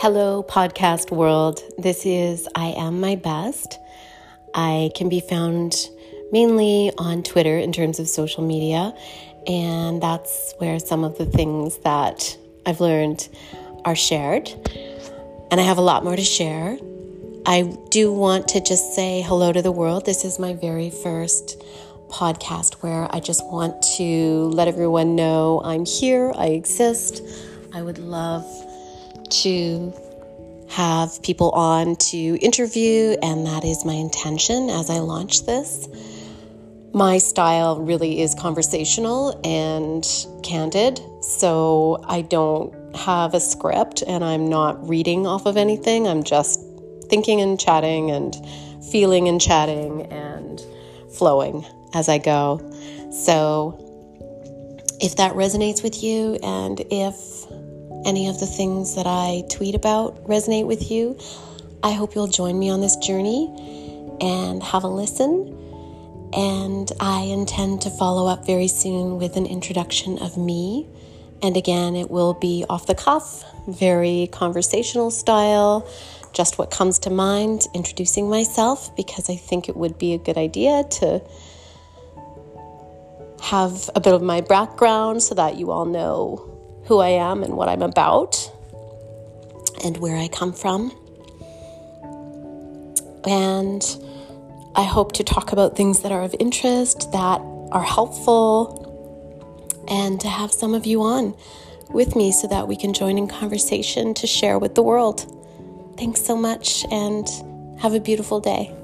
Hello, podcast world. This is I Am My Best. I can be found mainly on Twitter in terms of social media, and that's where some of the things that I've learned are shared. And I have a lot more to share. I do want to just say hello to the world. This is my very first podcast where I just want to let everyone know I'm here, I exist. I would love to have people on to interview, and that is my intention as I launch this. My style really is conversational and candid, so I don't have a script and I'm not reading off of anything. I'm just thinking and chatting and feeling and chatting and flowing as I go. So, if that resonates with you and if any of the things that I tweet about resonate with you, I hope you'll join me on this journey and have a listen. And I intend to follow up very soon with an introduction of me. And again, it will be off the cuff, very conversational style, just what comes to mind, introducing myself, because I think it would be a good idea to have a bit of my background so that you all know who I am and what I'm about and where I come from. And I hope to talk about things that are of interest, that are helpful, and to have some of you on with me so that we can join in conversation to share with the world. Thanks so much and have a beautiful day.